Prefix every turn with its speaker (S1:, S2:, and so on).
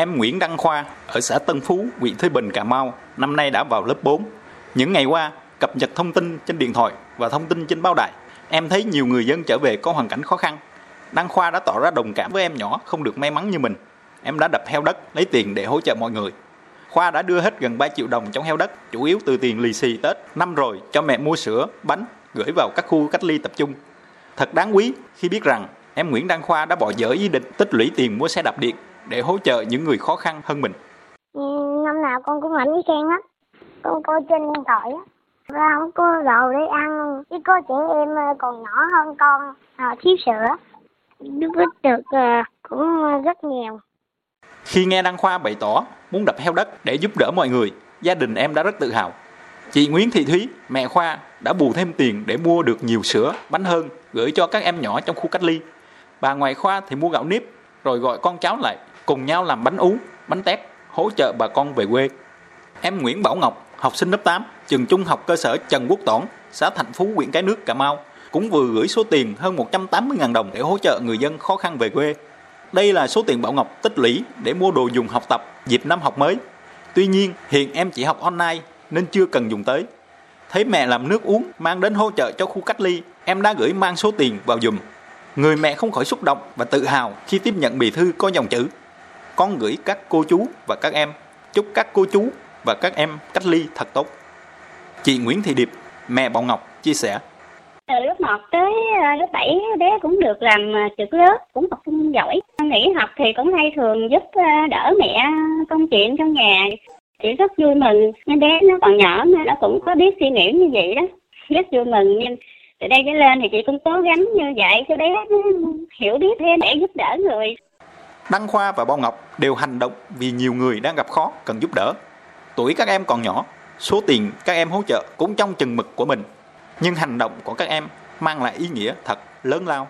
S1: Em Nguyễn Đăng Khoa ở xã Tân Phú, huyện Thới Bình, Cà Mau, năm nay đã vào lớp 4. Những ngày qua, cập nhật thông tin trên điện thoại và thông tin trên báo đài, em thấy nhiều người dân trở về có hoàn cảnh khó khăn. Đăng Khoa đã tỏ ra đồng cảm với em nhỏ không được may mắn như mình. Em đã đập heo đất lấy tiền để hỗ trợ mọi người. Khoa đã đưa hết gần 3 triệu đồng trong heo đất, chủ yếu từ tiền lì xì Tết năm rồi cho mẹ mua sữa, bánh, gửi vào các khu cách ly tập trung. Thật đáng quý khi biết rằng em Nguyễn Đăng Khoa đã bỏ dở ý định tích lũy tiền mua xe đạp điện để hỗ trợ những người khó khăn hơn mình.
S2: Ừ, năm nào con cũng ảnh với khen lắm. Con coi trên điện thoại á. Và không có đồ để ăn, chứ có trẻ em ờ, còn nhỏ hơn con, à, thiếu sữa. Đức ít được à, cũng rất nhiều.
S1: Khi nghe Đăng Khoa bày tỏ muốn đập heo đất để giúp đỡ mọi người, gia đình em đã rất tự hào. Chị Nguyễn Thị Thúy, mẹ Khoa đã bù thêm tiền để mua được nhiều sữa, bánh hơn gửi cho các em nhỏ trong khu cách ly. Bà ngoại Khoa thì mua gạo nếp rồi gọi con cháu lại cùng nhau làm bánh ú, bánh tét, hỗ trợ bà con về quê. Em Nguyễn Bảo Ngọc, học sinh lớp 8, trường trung học cơ sở Trần Quốc Toản, xã Thạnh Phú, huyện Cái Nước, Cà Mau, cũng vừa gửi số tiền hơn 180.000 đồng để hỗ trợ người dân khó khăn về quê. Đây là số tiền Bảo Ngọc tích lũy để mua đồ dùng học tập dịp năm học mới. Tuy nhiên, hiện em chỉ học online nên chưa cần dùng tới. Thấy mẹ làm nước uống mang đến hỗ trợ cho khu cách ly, em đã gửi mang số tiền vào dùm. Người mẹ không khỏi xúc động và tự hào khi tiếp nhận bì thư có dòng chữ con gửi các cô chú và các em, chúc các cô chú và các em cách ly thật tốt. Chị Nguyễn Thị Điệp, mẹ Bảo Ngọc chia sẻ.
S3: Từ lớp 1 tới à, lớp 7 bé cũng được làm à, trực lớp, cũng học sinh giỏi. Nghỉ học thì cũng hay thường giúp à, đỡ mẹ công chuyện trong nhà. Chị rất vui mừng, nên bé nó còn nhỏ mà nó cũng có biết suy nghĩ như vậy đó. Rất vui mừng nhưng từ đây trở lên thì chị cũng cố gắng như vậy cho bé hiểu biết thêm để giúp đỡ người.
S1: Đăng Khoa và Bao Ngọc đều hành động vì nhiều người đang gặp khó cần giúp đỡ. Tuổi các em còn nhỏ, số tiền các em hỗ trợ cũng trong chừng mực của mình. Nhưng hành động của các em mang lại ý nghĩa thật lớn lao